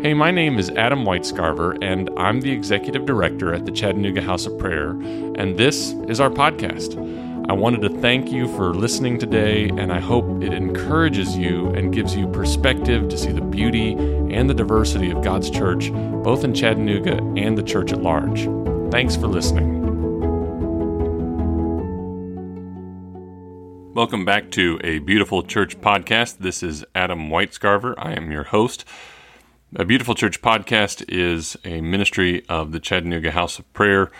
Hey, my name is Adam Whitescarver, and I'm the Executive Director at the Chattanooga House of Prayer, and this is our podcast. I wanted to thank you for listening today, and I hope it encourages you and gives you perspective to see the beauty and the diversity of God's church, both in Chattanooga and the church at large. Thanks for listening. Welcome back to a Beautiful Church podcast. This is Adam Whitescarver. I am your host. A Beautiful Church podcast is a ministry of the Chattanooga House of Prayer.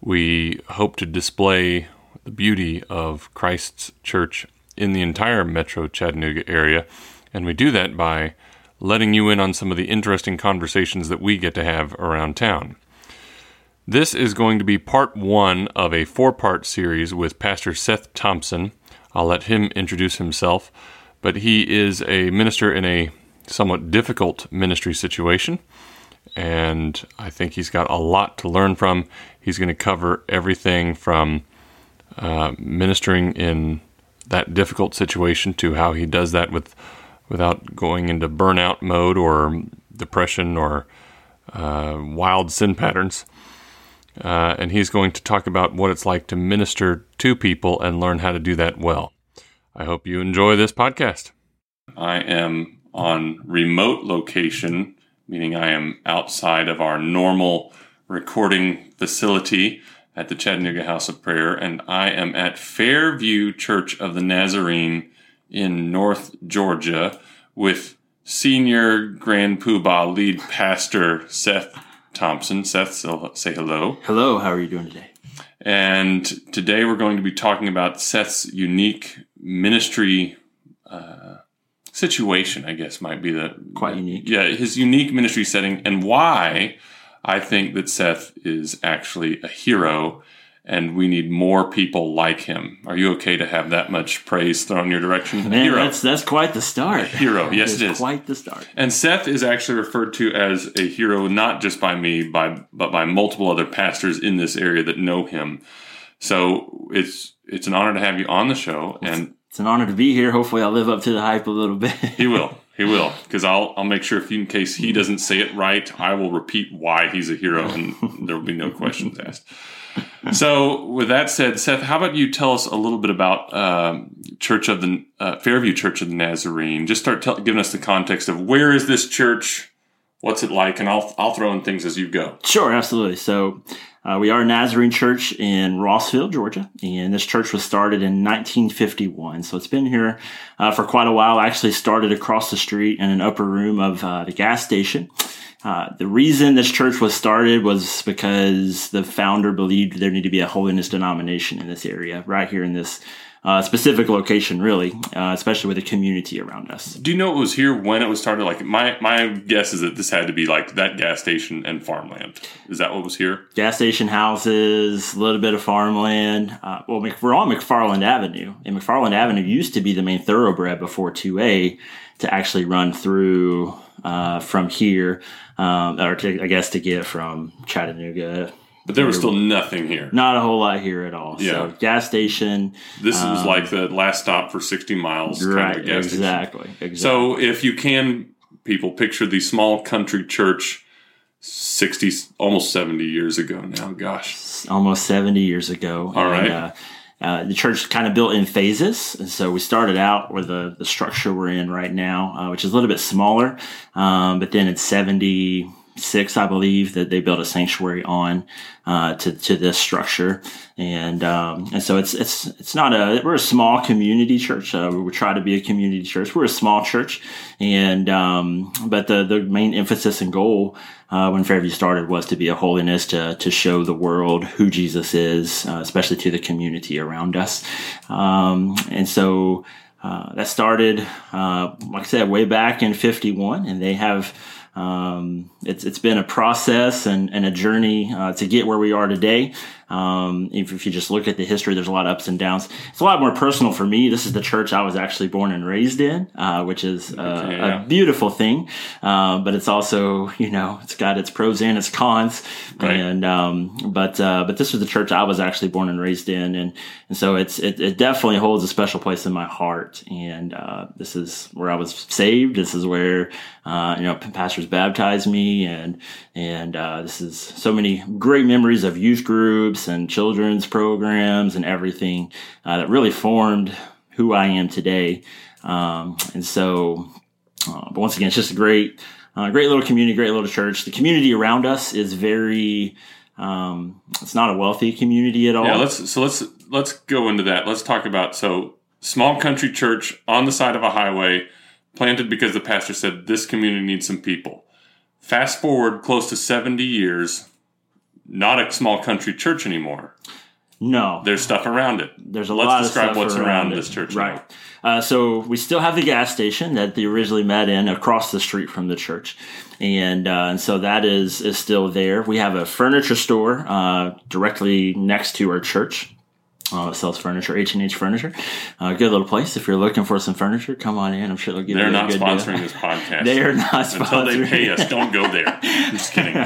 We hope to display the beauty of Christ's church in the entire metro Chattanooga area, and we do that by letting you in on some of the interesting conversations that we get to have around town. This is going to be part one of a four part series with Pastor Seth Thompson. I'll let him introduce himself, but he is a minister in a somewhat difficult ministry situation. And I think he's got a lot to learn from. He's going to cover everything from uh, ministering in that difficult situation to how he does that with without going into burnout mode or depression or uh, wild sin patterns. Uh, and he's going to talk about what it's like to minister to people and learn how to do that well. I hope you enjoy this podcast. I am on remote location, meaning I am outside of our normal recording facility at the Chattanooga House of Prayer, and I am at Fairview Church of the Nazarene in North Georgia with senior Grand Poobah lead pastor Seth Thompson. Seth, say hello. Hello, how are you doing today? And today we're going to be talking about Seth's unique ministry uh, situation, I guess, might be the quite unique. Yeah, his unique ministry setting and why I think that Seth is actually a hero and we need more people like him. Are you okay to have that much praise thrown your direction? Man, hero. that's that's quite the start. A hero, yes, it is quite the start. And Seth is actually referred to as a hero, not just by me, by but by multiple other pastors in this area that know him. So it's it's an honor to have you on the show, and it's an honor to be here. Hopefully, I'll live up to the hype a little bit. he will. He will, because I'll I'll make sure if in case he doesn't say it right, I will repeat why he's a hero, and there will be no questions asked. So, with that said, Seth, how about you tell us a little bit about um, Church of the uh, Fairview Church of the Nazarene? Just start tell, giving us the context of where is this church, what's it like, and I'll I'll throw in things as you go. Sure, absolutely. So, uh, we are a Nazarene church in Rossville, Georgia, and this church was started in 1951. So it's been here uh, for quite a while. I actually started across the street in an upper room of uh, the gas station. Uh, the reason this church was started was because the founder believed there needed to be a holiness denomination in this area, right here in this uh, specific location, really, uh, especially with the community around us. Do you know it was here when it was started? Like my my guess is that this had to be like that gas station and farmland. Is that what was here? Gas station houses, a little bit of farmland. Uh, well, we're on McFarland Avenue, and McFarland Avenue used to be the main thoroughbred before 2A to actually run through uh, from here, um, or to, I guess to get from Chattanooga but there was still nothing here. Not a whole lot here at all. Yeah. So gas station. This um, was like the last stop for 60 miles. Right. Kind of exactly. Exactly. So if you can, people picture the small country church 60, almost 70 years ago now. Gosh. Almost 70 years ago. All and, right. Uh, uh, the church kind of built in phases. And so we started out with the, the structure we're in right now, uh, which is a little bit smaller. Um, but then in 70, six, I believe, that they built a sanctuary on uh, to to this structure, and um, and so it's it's it's not a we're a small community church. Uh, we try to be a community church. We're a small church, and um, but the the main emphasis and goal uh, when Fairview started was to be a holiness to to show the world who Jesus is, uh, especially to the community around us, um, and so. Uh, that started, uh, like I said, way back in 51, and they have um, it's it's been a process and, and a journey uh, to get where we are today. Um, if, if, you just look at the history, there's a lot of ups and downs. It's a lot more personal for me. This is the church I was actually born and raised in, uh, which is uh, yeah. a beautiful thing. Uh, but it's also, you know, it's got its pros and its cons. Right. And um, but uh, but this was the church I was actually born and raised in, and and so it's it, it definitely holds a special place in my heart. And uh, this is where I was saved. This is where you know, pastors baptized me, and and uh, this is so many great memories of youth groups and children's programs and everything uh, that really formed who I am today. Um, and so, uh, but once again, it's just a great, uh, great little community, great little church. The community around us is very. Um, it's not a wealthy community at all. Yeah, let's so let's let's go into that. Let's talk about so small country church on the side of a highway, planted because the pastor said this community needs some people. Fast forward close to seventy years, not a small country church anymore. No, There's stuff around it. there's a Let's lot describe of stuff what's around, around this church right? Uh, so we still have the gas station that they originally met in across the street from the church, and uh, and so that is is still there. We have a furniture store uh, directly next to our church. Uh, it sells furniture, H and H Furniture. Uh, good little place. If you're looking for some furniture, come on in. I'm sure they'll give They're you a not good deal. sponsoring this podcast. They are not sponsoring. Until they pay us, don't go there. I'm just kidding.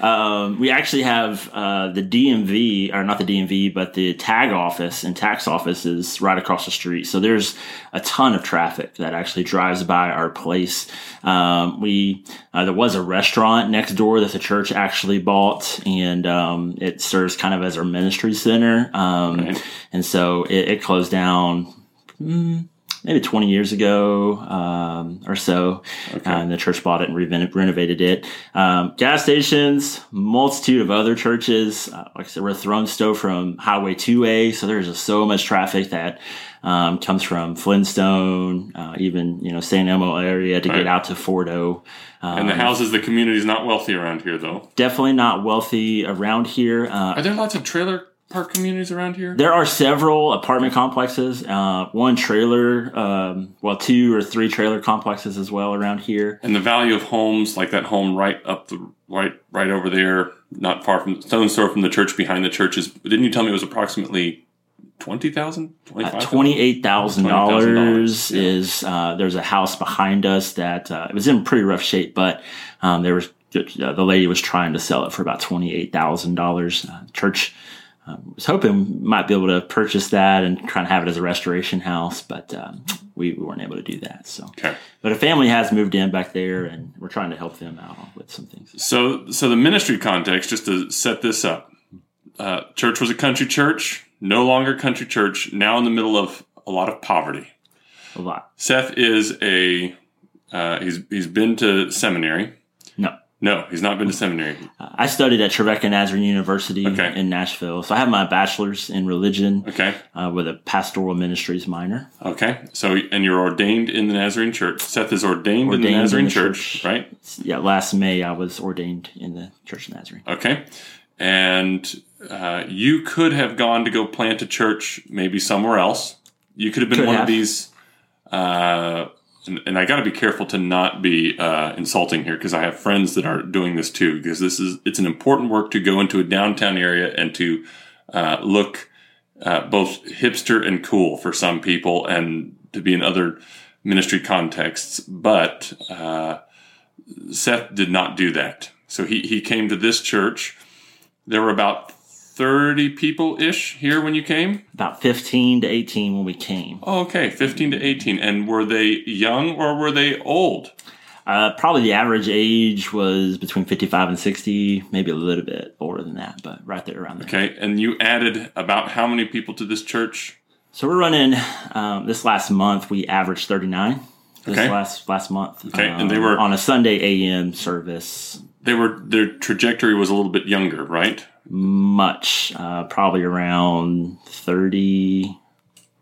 Um, we actually have uh, the DMV, or not the DMV, but the tag office and tax office is right across the street. So there's a ton of traffic that actually drives by our place. Um, we uh, there was a restaurant next door that the church actually bought, and um, it serves kind of as our ministry center. Um, Right. And so it, it closed down. mm, Maybe 20 years ago um, or so, uh, and the church bought it and renovated, renovated it. Um, gas stations, multitude of other churches. Uh, like I said, we're a throne stove from Highway 2A, so there's just so much traffic that um, comes from Flintstone, uh, even you know St. Elmo area to Right. get out to Fort O. Um, And the houses, the community is not wealthy around here, though. definitely not wealthy around here. Uh, Are there lots of trailer park communities around here? There are several apartment complexes, uh, one trailer, um, well, two or three trailer complexes as well around here. And the value of homes, like that home right up the right right over there, not far from the stone store from the church behind the church is. Didn't you tell me it was approximately twenty thousand, twenty Uh. Twenty-eight thousand $28,000, dollars is uh, there's a house behind us that uh, it was in pretty rough shape, but um, there was uh, the lady was trying to sell it for about twenty-eight thousand uh, dollars. Church uh, was hoping we might be able to purchase that and kind of have it as a restoration house, but um, we, we weren't able to do that. So, Okay. but a family has moved in back there, and we're trying to help them out with some things. So, so the ministry context, just to set this up, uh, church was a country church, no longer country church, now in the middle of a lot of poverty. A lot. Seth is a uh, he's he's been to seminary. No. He's not been to seminary. I studied at Trevecca Nazarene University Okay. in Nashville. So I have my bachelor's in religion Okay, uh, with a pastoral ministries minor. okay. So, and you're ordained in the Nazarene Church. Seth is ordained, in Ordained the in Nazarene the Church, church. right? Yeah, last May I was ordained in the Church of Nazarene. Okay, and uh, you could have gone to go plant a church maybe somewhere else. You could have been Could one of these. Uh, and, and I got to be careful to not be uh, insulting here because I have friends that are doing this too. Because this is it's an important work to go into a downtown area and to uh, look uh, both hipster and cool for some people, and to be in other ministry contexts. But uh, Seth did not do that. So he, he came to this church. There were about 30 people ish here when you came. About 15 to 18 when we came. Oh, okay, 15 to 18. And were they young or were they old? Uh, probably the average age was between 55 and 60, maybe a little bit older than that, but right there around there. Okay, and you added about how many people to this church? So we're running um, this last month. We averaged 39 this Okay. last last month. Okay, and they um, were- on a Sunday AM service. They were their trajectory was a little bit younger, right? Much, uh, probably around 30,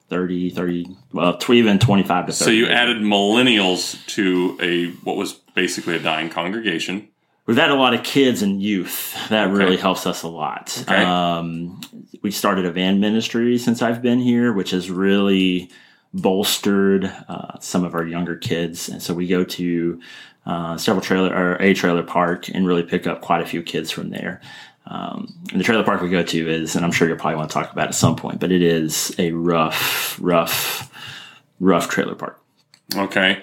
30, 30, well, even 25 to 30. So you added millennials to a what was basically a dying congregation. We've had a lot of kids and youth. That really helps us a lot. Okay. Um, we started a van ministry since I've been here, which has really bolstered uh, some of our younger kids. And so we go to uh, several trailer or a trailer park and really pick up quite a few kids from there. Um, and the trailer park we go to is, and I'm sure you'll probably want to talk about at some point, but it is a rough, rough, rough trailer park. Okay,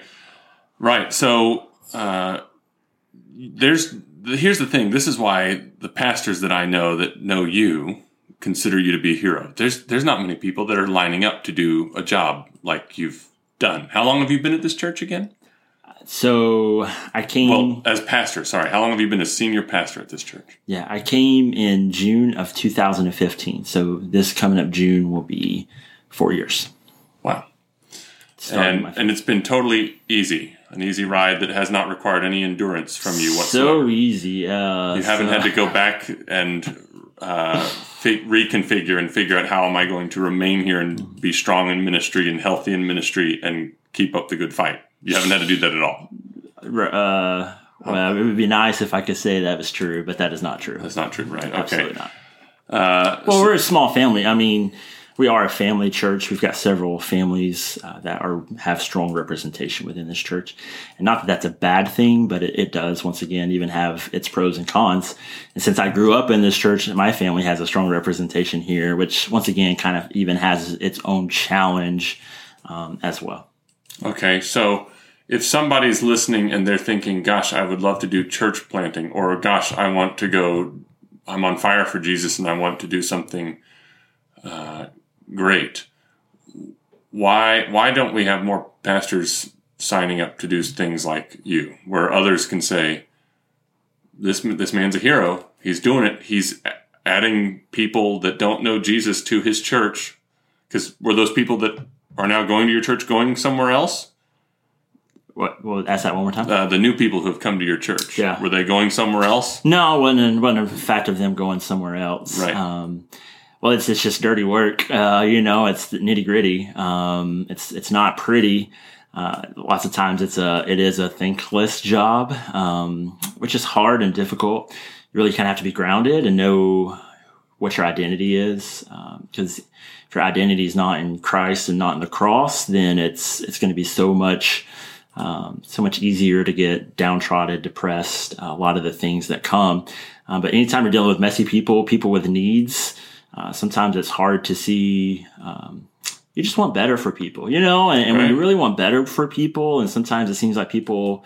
right. So uh, there's here's the thing. This is why the pastors that I know that know you consider you to be a hero. There's there's not many people that are lining up to do a job like you've done. How long have you been at this church again? So I came. Well, as pastor, sorry. How long have you been a senior pastor at this church? Yeah, I came in June of 2015. So this coming up June will be four years. Wow. And, and it's been totally easy, an easy ride that has not required any endurance from you whatsoever. So easy. Uh, you haven't so. had to go back and uh, fi- reconfigure and figure out how am I going to remain here and be strong in ministry and healthy in ministry and keep up the good fight. You haven't had to do that at all. Uh, well, it would be nice if I could say that was true, but that is not true. That's not true, right? Okay. Absolutely not. Uh, well, so, we're a small family. I mean, we are a family church. We've got several families uh, that are have strong representation within this church, and not that that's a bad thing, but it, it, does once again even have its pros and cons. And since I grew up in this church, my family has a strong representation here, which once again kind of even has its own challenge um, as well. Okay, so if somebody's listening and they're thinking, "Gosh, I would love to do church planting," or "Gosh, I want to go," I'm on fire for Jesus and I want to do something. Uh, great. Why why don't we have more pastors signing up to do things like you, where others can say, "This this man's a hero. He's doing it. He's adding people that don't know Jesus to his church." Because were those people that are now going to your church going somewhere else? What? Well, ask that one more time. Uh, the new people who have come to your church. Yeah. Were they going somewhere else? No, wasn't wasn't a fact of them going somewhere else. Right. Um, well, it's it's just dirty work. Uh, you know, it's nitty gritty. Um, it's it's not pretty. Uh, lots of times it's a it is a thankless job, um, which is hard and difficult. You really kind of have to be grounded and know what your identity is, because um, if your identity is not in Christ and not in the cross, then it's it's going to be so much um, so much easier to get downtrodden, depressed. A lot of the things that come, uh, but anytime you're dealing with messy people, people with needs. Uh, sometimes it's hard to see. Um, you just want better for people, you know, and, and right. when you really want better for people, and sometimes it seems like people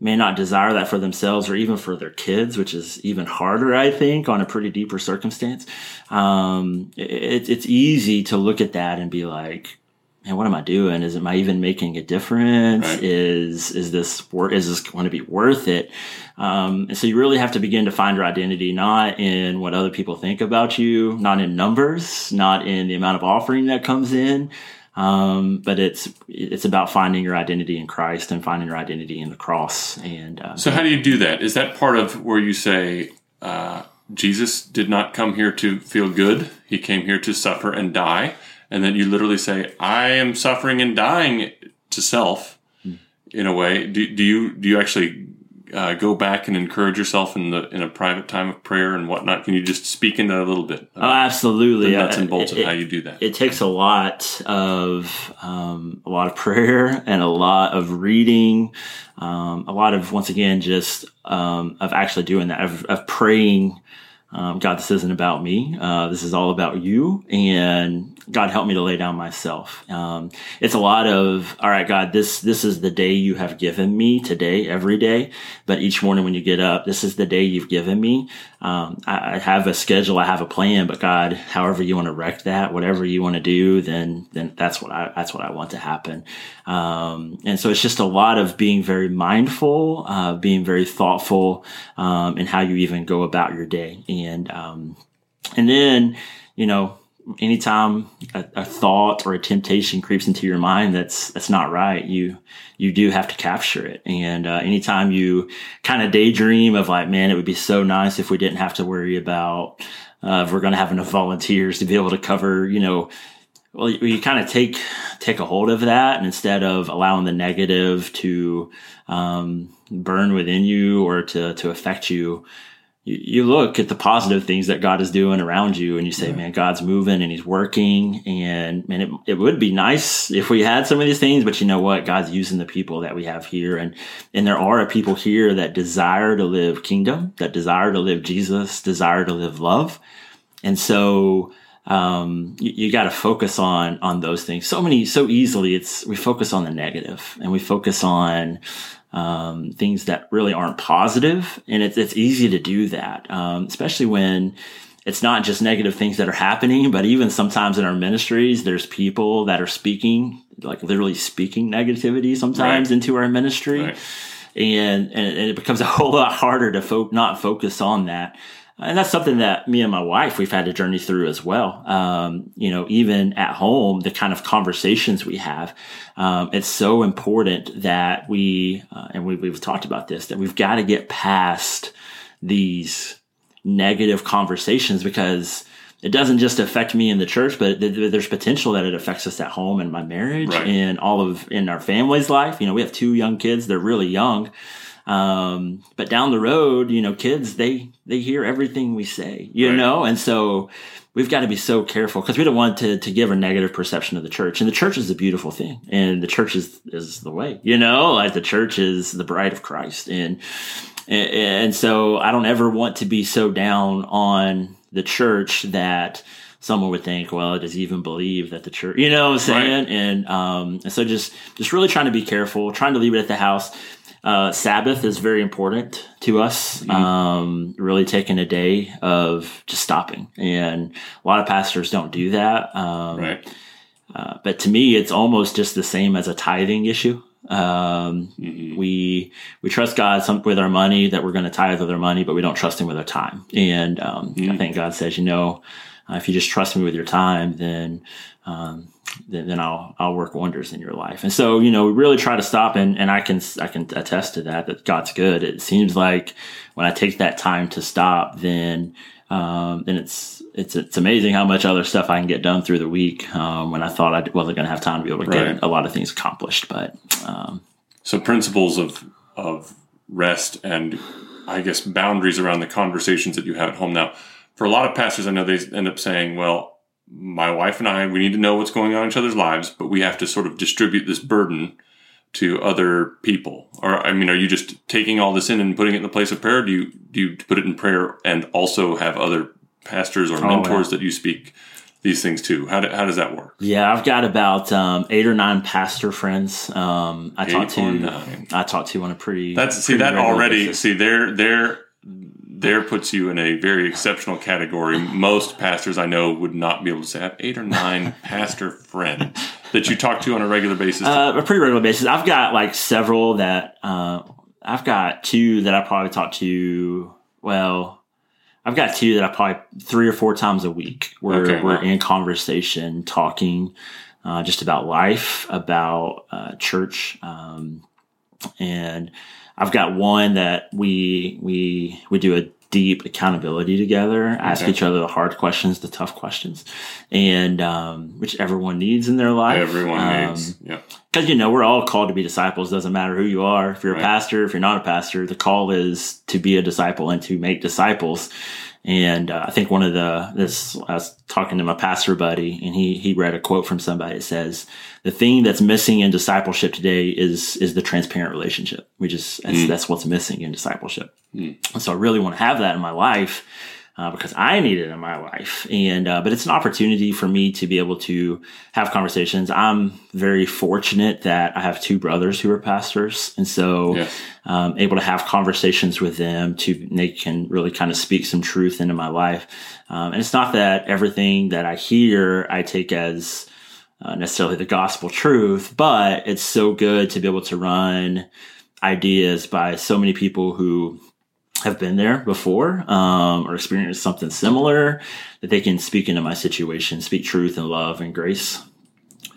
may not desire that for themselves or even for their kids, which is even harder, I think, on a pretty deeper circumstance. Um, it, it's easy to look at that and be like, man, what am I doing? Is am I even making a difference? Right. Is is this work? Is this going to be worth it? Um, and so you really have to begin to find your identity not in what other people think about you, not in numbers, not in the amount of offering that comes in, um, but it's it's about finding your identity in Christ and finding your identity in the cross. And uh, so, how do you do that? Is that part of where you say? Uh, Jesus did not come here to feel good. He came here to suffer and die and then you literally say, "I am suffering and dying to self." Hmm. In a way, do, do you do you actually uh, go back and encourage yourself in the in a private time of prayer and whatnot? Can you just speak into that a little bit? Oh, absolutely. The nuts and bolts it, of how you do that. It takes a lot of um, a lot of prayer and a lot of reading, um, a lot of once again just um, of actually doing that of, of praying um, God, this isn't about me. Uh, this is all about you. And God, help me to lay down myself. Um, it's a lot of, all right, God, this, this is the day you have given me today, every day. But each morning when you get up, this is the day you've given me. Um, I, I, have a schedule, I have a plan, but God, however you want to wreck that, whatever you want to do, then, then that's what I, that's what I want to happen. Um, and so it's just a lot of being very mindful, uh, being very thoughtful, um, in how you even go about your day. And, um, and then, you know, anytime a, a, thought or a temptation creeps into your mind that's that's not right you you do have to capture it. And uh, anytime you kind of daydream of like man it would be so nice if we didn't have to worry about uh, if we're going to have enough volunteers to be able to cover you know well you, you kind of take take a hold of that and instead of allowing the negative to um, burn within you or to to affect you you, you look at the positive things that God is doing around you and you say, yeah. man, God's moving and he's working. And man, it, it would be nice if we had some of these things, but you know what? God's using the people that we have here. And, and there are people here that desire to live kingdom, that desire to live Jesus, desire to live love. And so, um, you, you got to focus on on those things. So many, so easily, it's we focus on the negative and we focus on um, things that really aren't positive, and it's it's easy to do that, um, especially when it's not just negative things that are happening, but even sometimes in our ministries, there's people that are speaking, like literally speaking negativity sometimes Right. into our ministry. Right. And, and, and it becomes a whole lot harder to fo- not focus on that. And that's something that me and my wife, we've had to journey through as well. Um, you know, even at home, the kind of conversations we have, um, it's so important that we, uh, and we, we've talked about this, that we've got to get past these negative conversations because it doesn't just affect me in the church, but th- th- there's potential that it affects us at home and my marriage Right. and all of in our family's life. You know, we have two young kids; they're really young. Um, but down the road, you know, kids they they hear everything we say, you Right. know, and so we've got to be so careful because we don't want to to give a negative perception of the church. And the church is a beautiful thing, and the church is is the way, you know, like the church is the bride of Christ, and and, and so I don't ever want to be so down on the church that someone would think, well, does he even believe that the church, you know what I'm saying? And, um, and so just, just really trying to be careful, trying to leave it at the house. Uh, Sabbath is very important to us. Um, really taking a day of just stopping. And a lot of pastors don't do that. Um, Right. uh, but to me, it's almost just the same as a tithing issue. Um, we we trust God some, with our money that we're going to tithe with our money, but we don't trust Him with our time. And um, I think God says, you know, uh, if you just trust me with your time, then um, then, then I'll I'll work wonders in your life. And so you know, we really try to stop, and, and I can I can attest to that that God's good. It seems like when I take that time to stop, then um, then it's it's it's amazing how much other stuff I can get done through the week um, when I thought I wasn't going to have time to be able to Right. get a lot of things accomplished. But um, So principles of of rest and I guess boundaries around the conversations that you have at home. Now, for a lot of pastors, I know they end up saying, "Well, my wife and I, we need to know what's going on in each other's lives, but we have to sort of distribute this burden to other people." Or, I mean, are you just taking all this in and putting it in the place of prayer? Do you do you put it in prayer and also have other pastors or mentors that you speak these things to? How, do, how does that work? yeah, I've got about um, eight or nine pastor friends. Um, I talk Eight or to nine. I talk to on a pretty That's see that already. basis. See there there there puts you in a very exceptional category. Most pastors I know would not be able to say I have eight or nine pastor friends that you talk to on a regular basis. Uh, a pretty regular basis. I've got like several that uh, I've got two that I probably talk to. Well, I've got two that I probably three or four times a week where Okay, we're wow. in conversation, talking uh, just about life, about uh, church, um, and I've got one that we we we do a deep accountability together, ask each other the hard questions, the tough questions, and um, which everyone needs in their life. Everyone Um, needs. Yeah. because you know we're all called to be disciples doesn't matter who you are if you're Right. a pastor if you're not a pastor the call is to be a disciple and to make disciples and uh, i think one of the this i was talking to my pastor buddy and he he read a quote from somebody that says the thing that's missing in discipleship today is is the transparent relationship. We just that's, that's what's missing in discipleship. And so i really want to have that in my life uh, because I need it in my life. And uh, but it's an opportunity for me to be able to have conversations. I'm very fortunate that I have two brothers who are pastors, and so Yeah. um, able to have conversations with them to they can really kind of speak some truth into my life. Um, and it's not that everything that I hear I take as uh, necessarily the gospel truth, but it's so good to be able to run ideas by so many people who have been there before um, or experienced something similar that they can speak into my situation, speak truth and love and grace.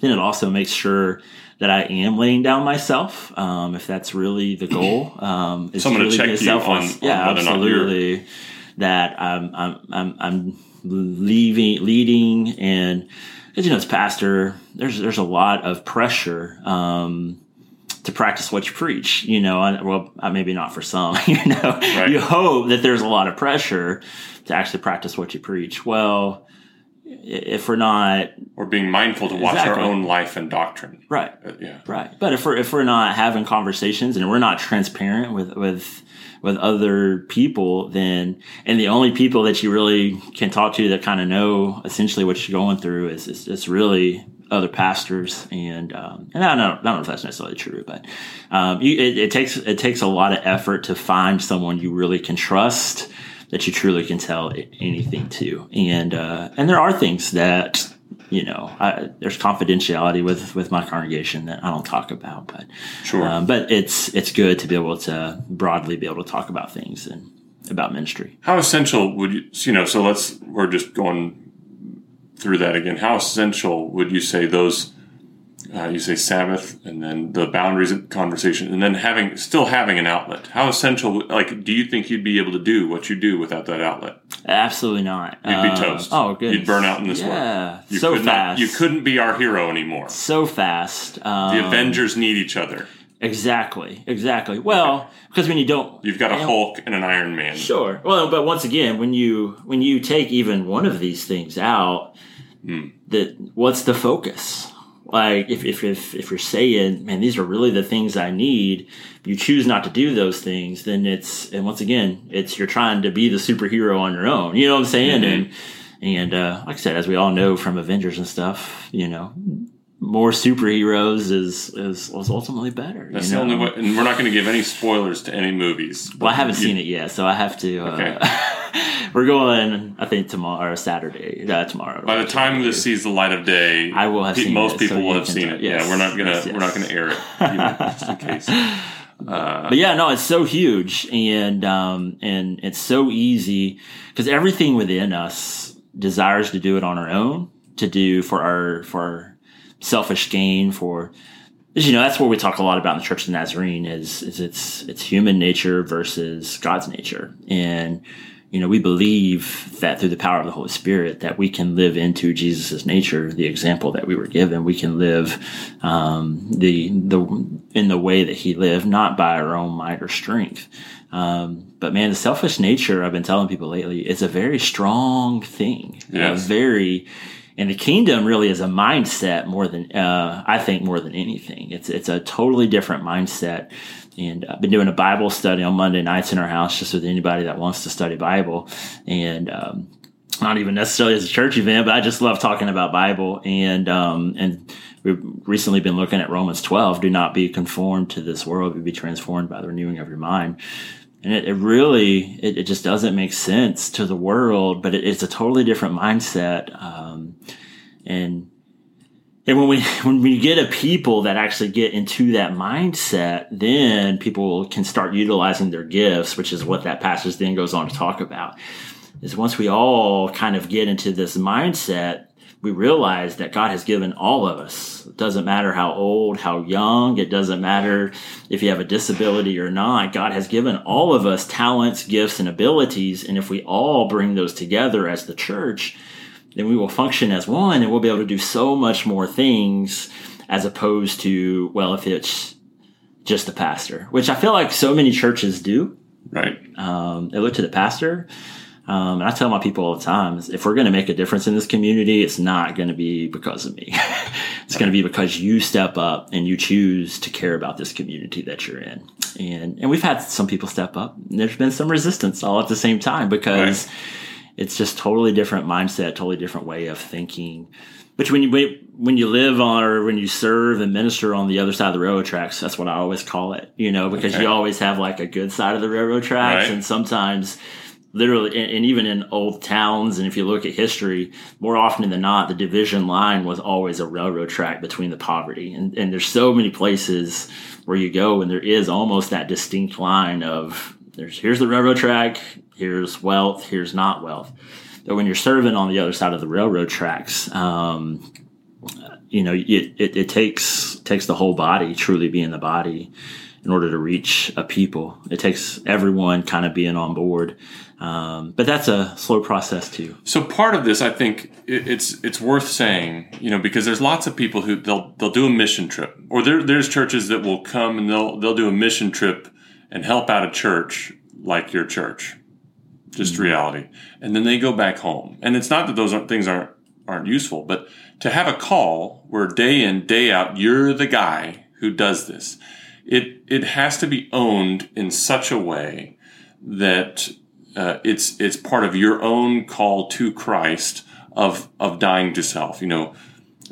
Then it also makes sure that I am laying down myself, um, if that's really the goal. Um, is Someone to really check be you on- on yeah, whether or not you're- absolutely. That I'm, I'm, I'm, I'm leaving, leading, and as you know, as pastor, there's there's a lot of pressure. Um, to practice what you preach, you know, and, well, uh, maybe not for some, you know, you hope that there's a lot of pressure to actually practice what you preach. Well, if we're not Or being mindful to watch Exactly. our own life and doctrine. right, Uh, yeah. right, but if we're if we're not having conversations and we're not transparent with with with other people, then and the only people that you really can talk to that kind of know essentially what you're going through is is, is really other pastors and um, and I don't, I don't know if that's necessarily true, but um, you, it, it takes it takes a lot of effort to find someone you really can trust that you truly can tell anything to. And uh, and there are things that you know I, there's confidentiality with with my congregation that I don't talk about, but Sure. um, but it's it's good to be able to broadly be able to talk about things and about ministry. How essential would you, you know, so let's, we're just going through that again. How essential would you say those, uh, you say Sabbath and then the boundaries of conversation and then having, still having an outlet? How essential, like, do you think you'd be able to do what you do without that outlet? Absolutely not. You'd be Uh, toast. Oh, good. You'd burn out in this yeah, work. You so could fast. Not, you couldn't be our hero anymore. so fast. Um, The Avengers need each other. Exactly. Exactly. Well, because when you don't, You've got a Hulk and an Iron Man. Sure. Well, but once again, when you when you take even one of these things out, Hmm. that what's the focus? Like if, if if if you're saying, man, these are really the things I need, you choose not to do those things, then it's and once again, it's you're trying to be the superhero on your own. You know what I'm saying? Mhm. And and uh, like I said, as we all know from Avengers and stuff, you know, more superheroes is is, is ultimately better. That's you the only way, and we're not going to give any spoilers to any movies. Well, I haven't seen it yet, so I have to. Uh, Okay. we're going, I think tomorrow or Saturday. Uh, tomorrow. By the time this sees the light of day, I will have pe- seen most it, people so will have seen it. yes, yeah, we're not gonna yes, we're not gonna air it, you know, just in case. but yeah, no, it's so huge, and um, and it's so easy because everything within us desires to do it on our own, to do for our for our selfish gain, for you know that's what we talk a lot about in the Church of the Nazarene is is it's it's human nature versus God's nature, and you know we believe that through the power of the Holy Spirit that we can live into Jesus' nature, the example that we were given. We can live um, the the in the way that He lived, not by our own might or strength. Um, but man, the selfish nature I've been telling people lately is a very strong thing. Yes. A very and the kingdom really is a mindset more than uh, I think more than anything. It's it's a totally different mindset. And I've been doing a Bible study on Monday nights in our house, just with anybody that wants to study Bible. And um, not even necessarily as a church event, but I just love talking about Bible. And um, and we've recently been looking at Romans 12. Do not be conformed to this world, but be transformed by the renewing of your mind. And it, it really, it, it just doesn't make sense to the world, but it, it's a totally different mindset. Um, and and when we when we get a people that actually get into that mindset, then people can start utilizing their gifts, which is what that passage then goes on to talk about. Is once we all kind of get into this mindset, we realize that God has given all of us. It doesn't matter how old, how young, it doesn't matter if you have a disability or not. God has given all of us talents, gifts, and abilities. And if we all bring those together as the church, then we will function as one and we'll be able to do so much more things as opposed to, well, if it's just the pastor, which I feel like so many churches do. Right. Um, they look to the pastor. Um, and I tell my people all the time, if we're going to make a difference in this community, it's not going to be because of me. it's going to be because you step up and you choose to care about this community that you're in. And, and we've had some people step up and there's been some resistance all at the same time because it's just totally different mindset, totally different way of thinking. But when you when you live on or when you serve and minister on the other side of the railroad tracks, that's what I always call it. You know, because Okay. you always have like a good side of the railroad tracks, Right. and sometimes, literally, and, and even in old towns, and if you look at history, more often than not, the division line was always a railroad track between the poverty. And and there's so many places where you go, and there is almost that distinct line of there's here's the railroad track, here's wealth, here's not wealth. But when you're serving on the other side of the railroad tracks, um, you know, it, it, it takes takes the whole body, truly being the body, in order to reach a people. It takes everyone kind of being on board. Um, but that's a slow process too. So part of this, I think, it, it's it's worth saying, you know, because there's lots of people who they'll they'll do a mission trip, or there there's churches that will come and they'll they'll do a mission trip and help out a church like your church, just reality, and then they go back home. And it's not that those aren't, things aren't aren't useful, but to have a call where day in day out you're the guy who does this, it it has to be owned in such a way that uh, it's it's part of your own call to Christ of of dying to self. You know,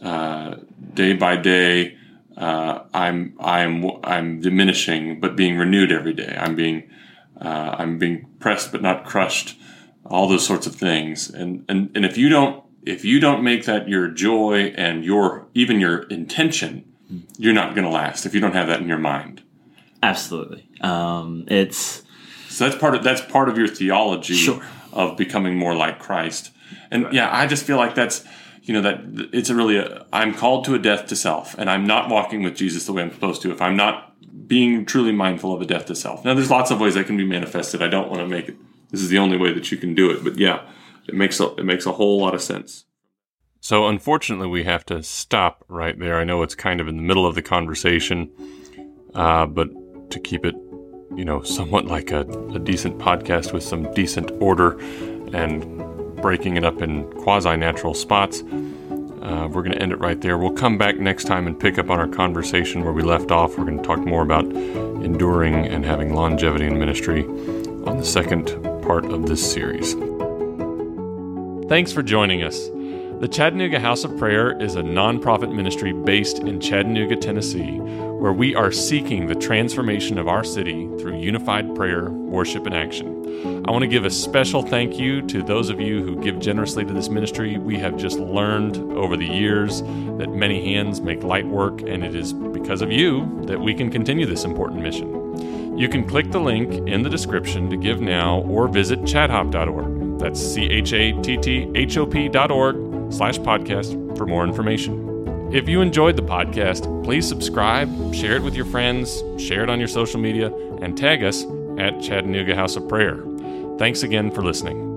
uh, day by day, uh, I'm I'm I'm diminishing, but being renewed every day. I'm being uh, I'm being pressed but not crushed, all those sorts of things. And, and, and if you don't, if you don't make that your joy and your, even your intention, you're not going to last if you don't have that in your mind. Absolutely. Um, it's, so that's part of, that's part of your theology Sure. of becoming more like Christ. And yeah, I just feel like that's, you know, that it's a really, a, I'm called to a death to self and I'm not walking with Jesus the way I'm supposed to if I'm not being truly mindful of a death to self. Now, there's lots of ways that can be manifested. I don't want to make it. This is the only way that you can do it. But yeah, it makes a, it makes a whole lot of sense. So unfortunately, we have to stop right there. I know it's kind of in the middle of the conversation, uh, but to keep it, you know, somewhat like a, a decent podcast with some decent order and breaking it up in quasi natural spots. Uh, we're going to end it right there. We'll come back next time and pick up on our conversation where we left off. We're going to talk more about enduring and having longevity in ministry on the second part of this series. Thanks for joining us. The Chattanooga House of Prayer is a nonprofit ministry based in Chattanooga, Tennessee, where we are seeking the transformation of our city through unified prayer, worship, and action. I want to give a special thank you to those of you who give generously to this ministry. We have just learned over the years that many hands make light work, and it is because of you that we can continue this important mission. You can click the link in the description to give now or visit chatthop.org. That's C H A T T H O P dot org slash podcast for more information. If you enjoyed the podcast, please subscribe, share it with your friends, share it on your social media, and tag us at Chattanooga House of Prayer. Thanks again for listening.